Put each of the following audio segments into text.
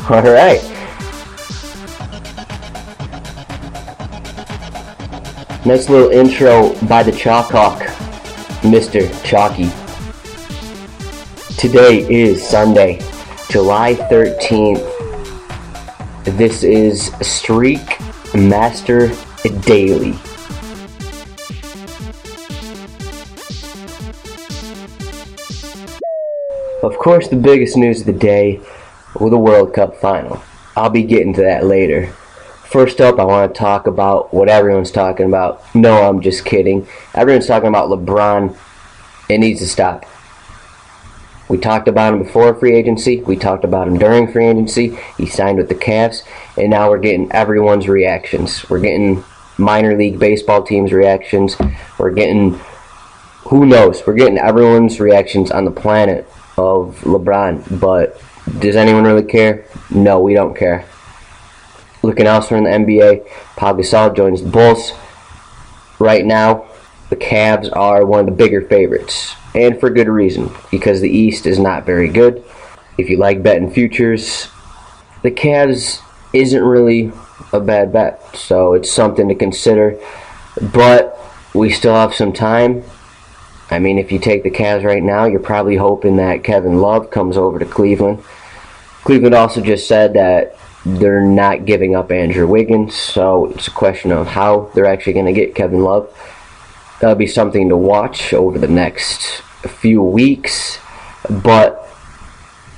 All right. Nice little intro by the Chalkhawk, Mr. Chalky. Today is Sunday, July 13th. This is Streak Master Daily. Of course, the biggest news of the day the World Cup final. I'll be getting to that later. First up, I want to talk about what everyone's talking about. No, I'm just kidding. Everyone's talking about LeBron. It needs to stop. We talked about him before free agency. We talked about him during free agency. He signed with the Cavs, and now we're getting everyone's reactions. We're getting minor league baseball teams' reactions. We're getting who knows? We're getting everyone's reactions on the planet of LeBron, but does anyone really care? No, we don't care. Looking elsewhere in the NBA, Pau Gasol joins the Bulls. Right now, the Cavs are one of the bigger favorites, and for good reason, because the East is not very good. If you like betting futures, the Cavs isn't really a bad bet, so it's something to consider. But we still have some time I mean, if you take the Cavs right now, you're probably hoping that Kevin Love comes over to Cleveland. Cleveland also just said that they're not giving up Andrew Wiggins, so it's a question of how they're actually going to get Kevin Love. That'll be something to watch over the next few weeks, but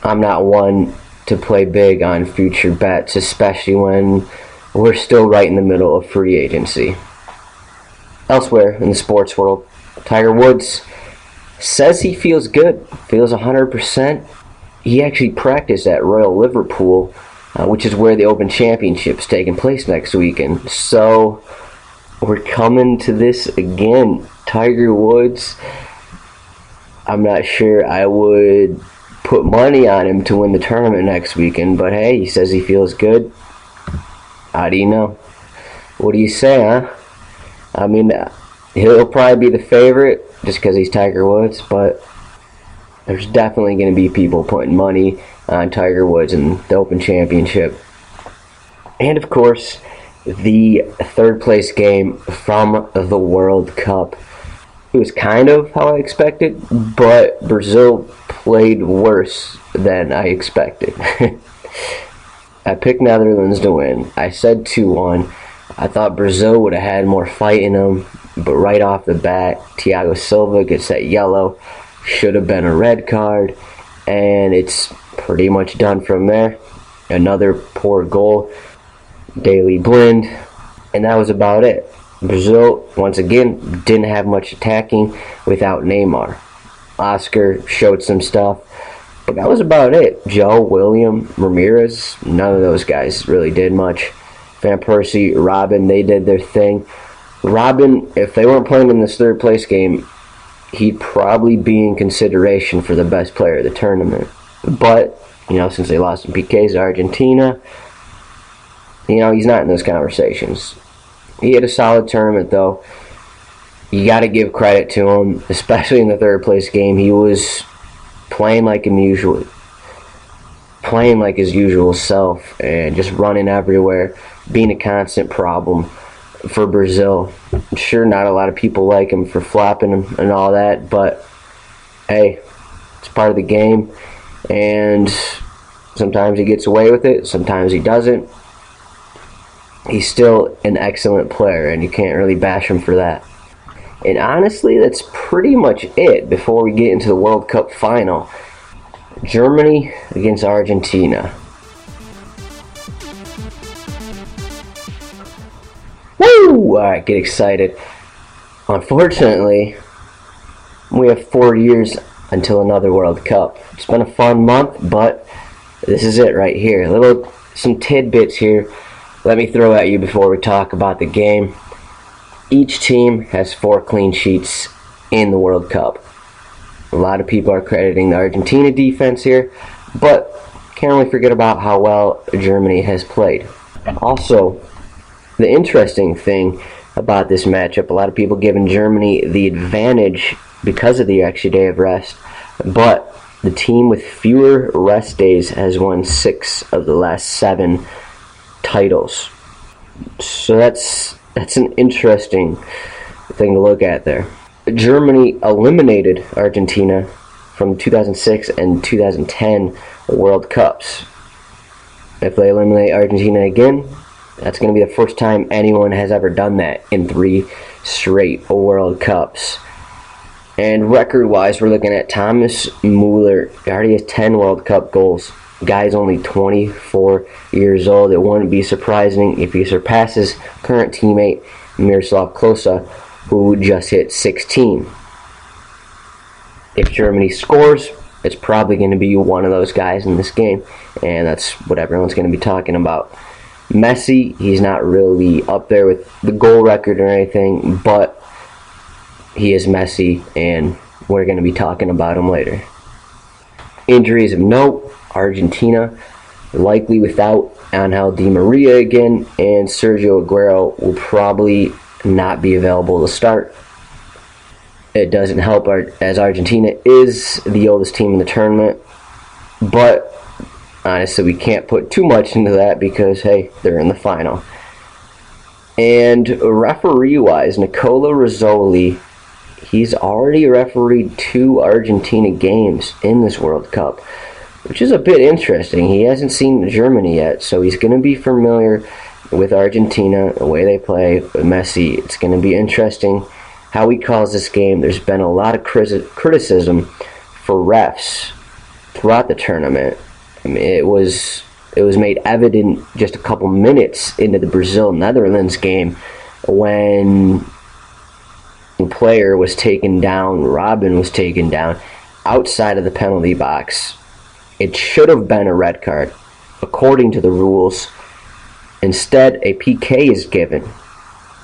I'm not one to play big on future bets, especially when we're still right in the middle of free agency. Elsewhere in the sports world, Tiger Woods says he feels good, feels 100%. He actually practiced at Royal Liverpool, uh, which is where the Open Championship's taking place next weekend. So we're coming to this again. Tiger Woods, I'm not sure I would put money on him to win the tournament next weekend, but hey, he says he feels good. How do you know? What do you say, huh? I mean, he'll probably be the favorite just because he's Tiger Woods, but there's definitely going to be people putting money on Tiger Woods in the Open Championship. And of course, the third place game from the World Cup. It was kind of how I expected, but Brazil played worse than I expected. I picked Netherlands to win. I said 2 1. I thought Brazil would have had more fight in them, but right off the bat, Thiago Silva gets that yellow. Should have been a red card. And it's pretty much done from there. Another poor goal. Daley Blind, And that was about it. Brazil, once again, didn't have much attacking without Neymar. Oscar showed some stuff. But that was about it. Jo, Willian, Ramires, none of those guys really did much. Van Persie, Robben, they did their thing. Robben, if they weren't playing in this third place game, he'd probably be in consideration for the best player of the tournament. But, you know, since they lost in PKs to Argentina, you know, he's not in those conversations. He had a solid tournament, though. You got to give credit to him, especially in the third place game. He was playing like him usually, playing like his usual self, and just running everywhere, being a constant problem for Brazil. I'm sure not a lot of people like him for flopping him and all that, but hey, it's part of the game, and sometimes he gets away with it, sometimes he doesn't. He's still an excellent player, and you can't really bash him for that. And honestly, that's pretty much it before we get into the World Cup final. Germany against Argentina. Woo! Alright, get excited. Unfortunately, we have four years until another World Cup. It's been a fun month, but this is it right here. A Little some tidbits here. Let me throw at you before we talk about the game. Each team has four clean sheets in the World Cup. A lot of people are crediting the Argentina defense here, but can't really forget about how well Germany has played. Also, the interesting thing about this matchup, a lot of people giving Germany the advantage because of the extra day of rest, but the team with fewer rest days has won six of the last seven titles. So that's that's an interesting thing to look at there. Germany eliminated Argentina from 2006 and 2010 World Cups. If they eliminate Argentina again, that's going to be the first time anyone has ever done that in three straight World Cups. And record wise, we're looking at Thomas Muller. He already has 10 World Cup goals. Guy's only 24 years old. It wouldn't be surprising if he surpasses current teammate Miroslav Klose, who just hit 16. If Germany scores, it's probably going to be one of those guys in this game, and that's what everyone's going to be talking about. Messi, he's not really up there with the goal record or anything, but he is Messi, and we're going to be talking about him later. Injuries of note Argentina, likely without Angel Di Maria again, and Sergio Aguero will probably not be available to start. It doesn't help as Argentina is the oldest team in the tournament, but Uh, honestly, we can't put too much into that because, hey, they're in the final. And referee wise, Nicola Rizzoli he's already refereed two Argentina games in this World Cup, which is a bit interesting. He hasn't seen Germany yet, so he's going to be familiar with Argentina, the way they play, with Messi. It's going to be interesting how he calls this game. There's been a lot of criticism for refs throughout the tournament. I mean, it was it was made evident just a couple minutes into the Brazil Netherlands game when the player was taken down, Robben was taken down outside of the penalty box. It should have been a red card, according to the rules. Instead, a PK is given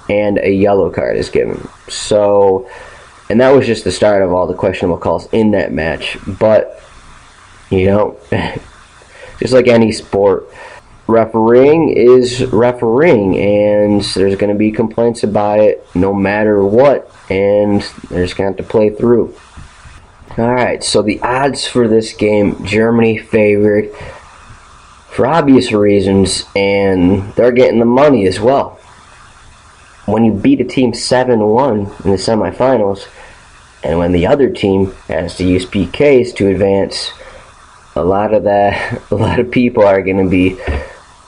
and a yellow card is given. So, and that was just the start of all the questionable calls in that match. But, you know, just like any sport, refereeing is refereeing, and there's going to be complaints about it no matter what and they're just going to have to play through. Alright, so the odds for this game Germany favored for obvious reasons, and they're getting the money as well. When you beat a team 7 1 in the semifinals, and when the other team has to use PKs to advance, a lot of that, a lot of people are going to be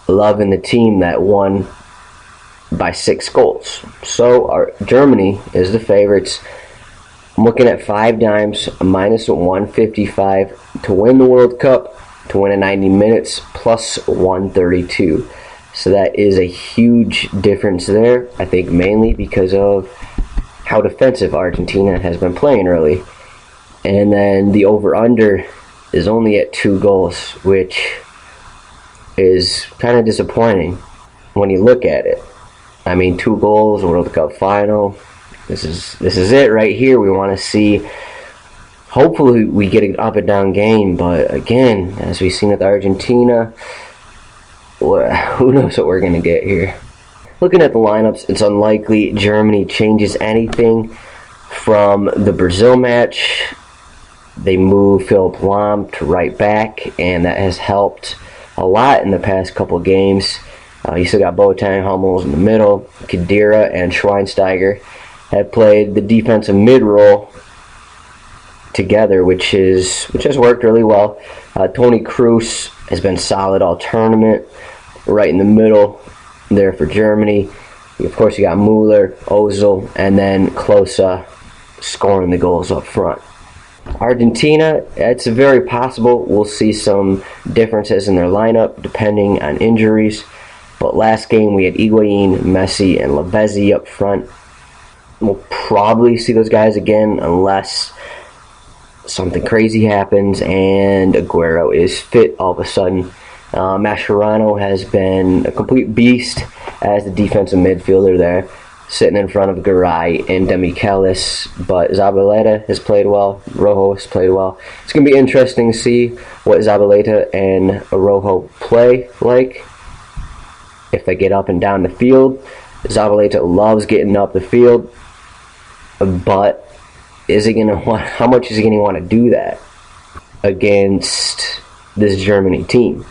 loving the team that won by six goals. So our Germany is the favorites. I'm looking at five dimes, minus 155 to win the World Cup, to win in 90 minutes, plus 132. So that is a huge difference there. I think mainly because of how defensive Argentina has been playing early. And then the over under is only at two goals, which is kind of disappointing when you look at it. I mean, two goals, World Cup final. This is this is it right here. We want to see. Hopefully, we get an up and down game. But again, as we've seen with Argentina, who knows what we're gonna get here? Looking at the lineups, it's unlikely Germany changes anything from the Brazil match. They move Philipp Lahm to right back, and that has helped a lot in the past couple games. Uh, you still got Boateng, Hummels in the middle. Khedira and Schweinsteiger have played the defensive mid role together, which is which has worked really well. Uh, Toni Kroos has been solid all tournament, right in the middle there for Germany. Of course, you got Muller, Ozil, and then Klose scoring the goals up front. Argentina, it's very possible we'll see some differences in their lineup depending on injuries. But last game we had Higuain, Messi, and Lavezzi up front. We'll probably see those guys again unless something crazy happens and Aguero is fit all of a sudden. Uh, Mascherano has been a complete beast as the defensive midfielder there, sitting in front of Garay and Demichelis. But Zabaleta has played well. Rojo has played well. It's going to be interesting to see what Zabaleta and Rojo play like if they get up and down the field. Zabaleta loves getting up the field, but is he gonna want? How much is he gonna want to do that? against this Germany team.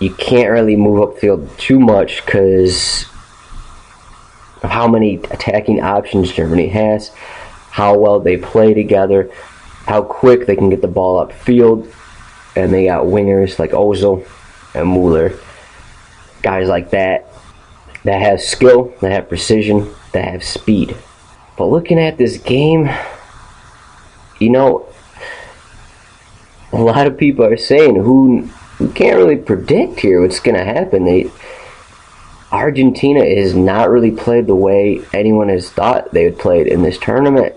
You can't really move upfield too much because of how many attacking options Germany has, how well they play together, how quick they can get the ball upfield, and they got wingers like Ozil and Mueller, guys like that that have skill, that have precision, that have speed. But looking at this game, you know, a lot of people are saying who who can't really predict here what's going to happen. They Argentina has not really played the way anyone has thought they would play it in this tournament.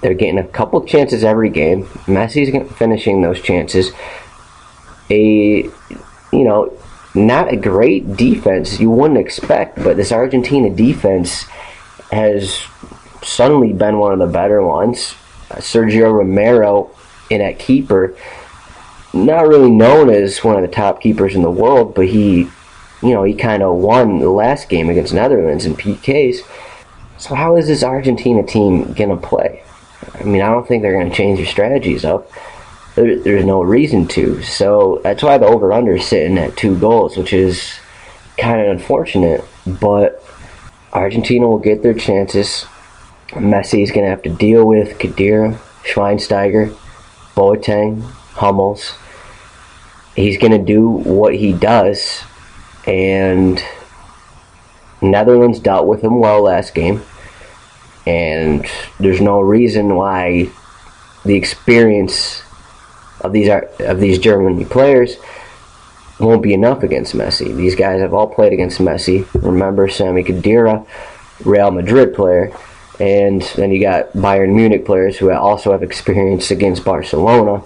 They're getting a couple chances every game. Messi's finishing those chances. A you know, not a great defense you wouldn't expect, but this Argentina defense has suddenly been one of the better ones. Uh, Sergio Romero in at keeper, not really known as one of the top keepers in the world, but he, you know, he kind of won the last game against Netherlands in PKs. So how is this Argentina team gonna play? I mean, I don't think they're gonna change their strategies up. There, there's no reason to. So that's why the over under is sitting at two goals, which is kind of unfortunate. But Argentina will get their chances. Messi is going to have to deal with Khedira, Schweinsteiger, Boateng, Hummels. He's going to do what he does, and Netherlands dealt with him well last game, and there's no reason why the experience of these of these German players won't be enough against Messi. These guys have all played against Messi. Remember Sami Khedira, Real Madrid player, and then you got Bayern Munich players who also have experience against Barcelona.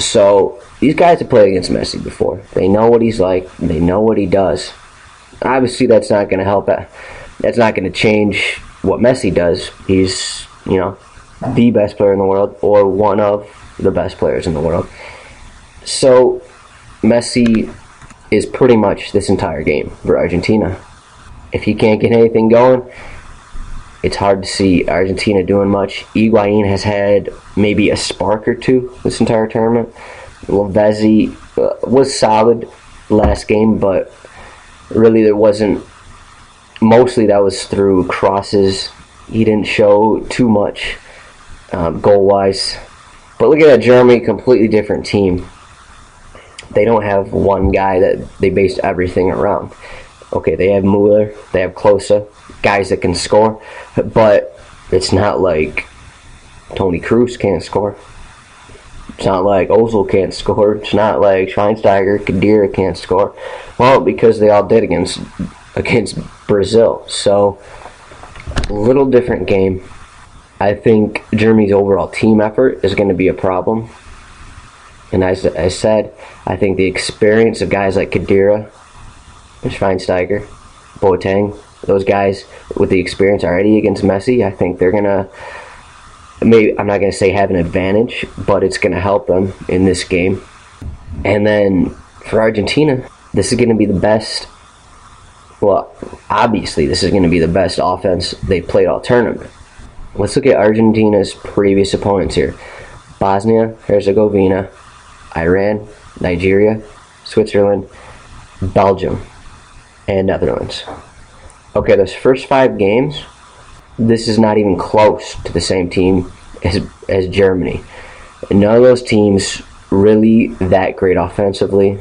So these guys have played against Messi before. They know what he's like. They know what he does. Obviously, that's not going to help. That's not going to change what Messi does. He's you know the best player in the world or one of the best players in the world. So Messi is pretty much this entire game for Argentina. If he can't get anything going, it's hard to see Argentina doing much. Higuain has had maybe a spark or two this entire tournament. Lavezzi uh, was solid last game, but really there wasn't. Mostly that was through crosses. He didn't show too much um, goal wise. But look at that Germany, completely different team they don't have one guy that they based everything around. Okay, they have Mueller, they have Klose, guys that can score, but it's not like Toni Kroos can't score. It's not like Ozil can't score. It's not like Schweinsteiger, Khedira can't score. Well, because they all did against against Brazil. So, a little different game. I think Germany's overall team effort is going to be a problem. And as I said, I think the experience of guys like Khedira, Schweinsteiger, Boateng, those guys with the experience already against Messi, I think they're gonna. Maybe I'm not gonna say have an advantage, but it's gonna help them in this game. And then for Argentina, this is gonna be the best. Well, obviously, this is gonna be the best offense they've played all tournament. Let's look at Argentina's previous opponents here: Bosnia Herzegovina, Iran, Nigeria, Switzerland, Belgium, and Netherlands. Okay, those first five games, this is not even close to the same team as, as Germany. None of those teams really that great offensively.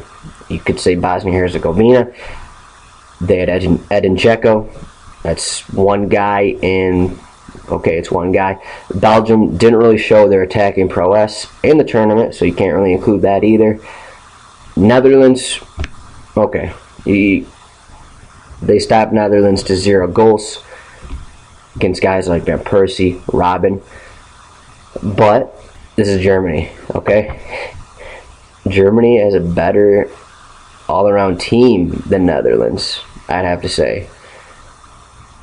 You could say Bosnia Herzegovina. They had Edin, Edin Dzeko. That's one guy in okay, it's one guy. Belgium didn't really show their attacking prowess in the tournament, so you can't really include that either. Netherlands, okay, he, they stopped Netherlands to zero goals against guys like Van Persie, Robben, but this is Germany, okay? Germany has a better all-around team than Netherlands, I'd have to say.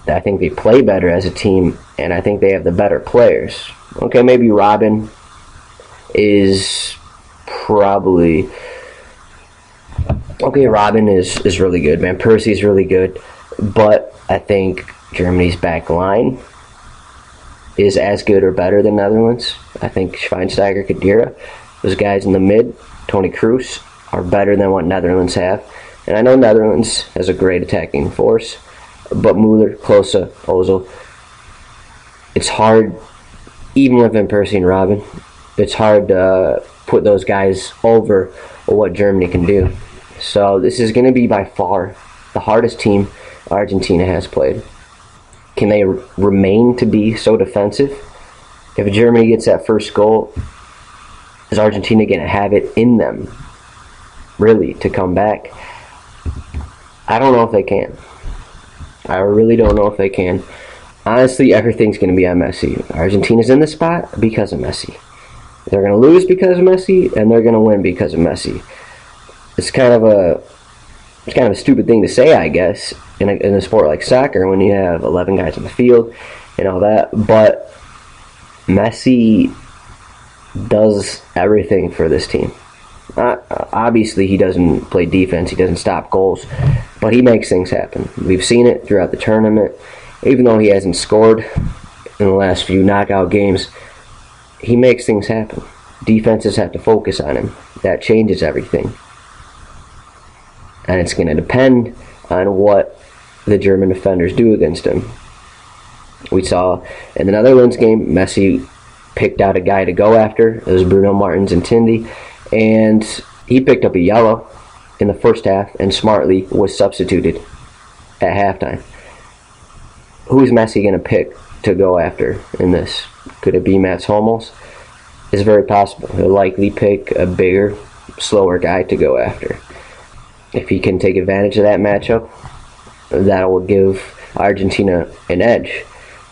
I think they play better as a team, and I think they have the better players. Okay, maybe Robben is probably okay. Robben is is really good. Van Persie's really good, but I think Germany's back line is as good or better than Netherlands, I think Schweinsteiger, Khedira, those guys in the mid, Toni Kroos, are better than what Netherlands have. And I know Netherlands has a great attacking force, but Mueller, Klose, Ozil, it's hard, even with Van Persie and Robben, it's hard to uh, put those guys over what Germany can do. So this is going to be by far the hardest team Argentina has played. Can they remain to be so defensive? If Germany gets that first goal, is Argentina going to have it in them, really, to come back? I don't know if they can. I really don't know if they can. Honestly, everything's going to be on Messi. Argentina's in the spot because of Messi. They're going to lose because of Messi, and they're going to win because of Messi. It's kind of a it's kind of a stupid thing to say, I guess, in a, in a sport like soccer when you have 11 guys on the field and all that. But Messi does everything for this team. Uh, obviously, he doesn't play defense, he doesn't stop goals, but he makes things happen. We've seen it throughout the tournament. Even though he hasn't scored in the last few knockout games, he makes things happen. Defenses have to focus on him. That changes everything. And it's going to depend on what the German defenders do against him. We saw in the Netherlands game, Messi picked out a guy to go after. It was Bruno Martins Indi. And he picked up a yellow in the first half and smartly was substituted at halftime. Who is Messi going to pick to go after in this? Could it be Mats Hummels? It's very possible. He'll likely pick a bigger, slower guy to go after. If he can take advantage of that matchup, that will give Argentina an edge.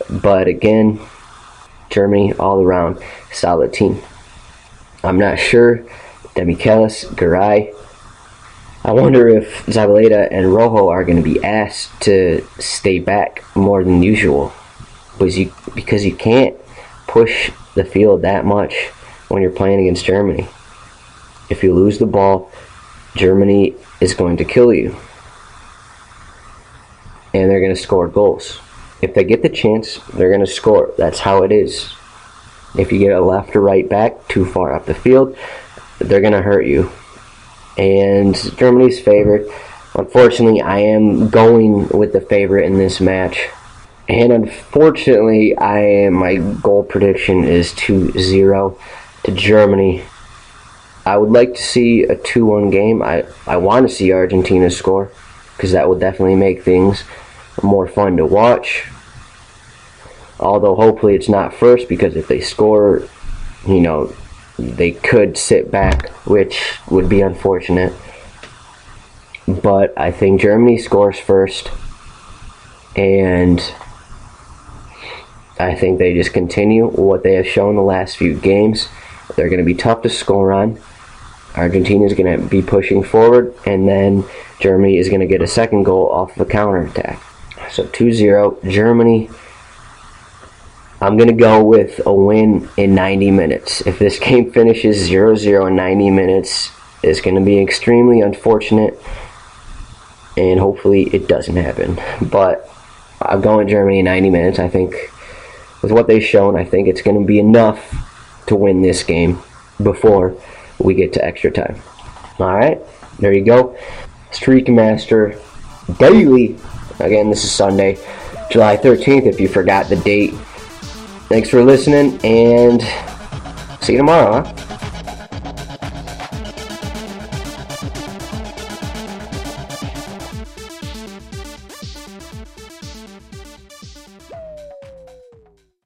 But again, Germany all around solid team. I'm not sure. Demichelis, Garay. I wonder if Zabaleta and Rojo are going to be asked to stay back more than usual because you because you can't push the field that much when you're playing against Germany. If you lose the ball, Germany is going to kill you. And they're going to score goals. If they get the chance, they're going to score. That's how it is. If you get a left or right back too far up the field, they're going to hurt you. And Germany's favorite. Unfortunately, I am going with the favorite in this match. And unfortunately, I am, my goal prediction is 2-0 to Germany. I would like to see a 2-1 game. I, I want to see Argentina score because that will definitely make things more fun to watch. Although hopefully it's not first because if they score, you know, they could sit back, which would be unfortunate. But I think Germany scores first and I think they just continue what they have shown the last few games. They're going to be tough to score on. Argentina is going to be pushing forward, and then Germany is going to get a second goal off of a counterattack. So 2 0, Germany. I'm going to go with a win in 90 minutes. If this game finishes 0 0 in 90 minutes, it's going to be extremely unfortunate, and hopefully it doesn't happen. But I'm going Germany in 90 minutes. I think with what they've shown, I think it's going to be enough to win this game before we get to extra time. All right, there you go. Streak Master Daily. Again, this is Sunday, July 13th, if you forgot the date. Thanks for listening, and see you tomorrow, huh?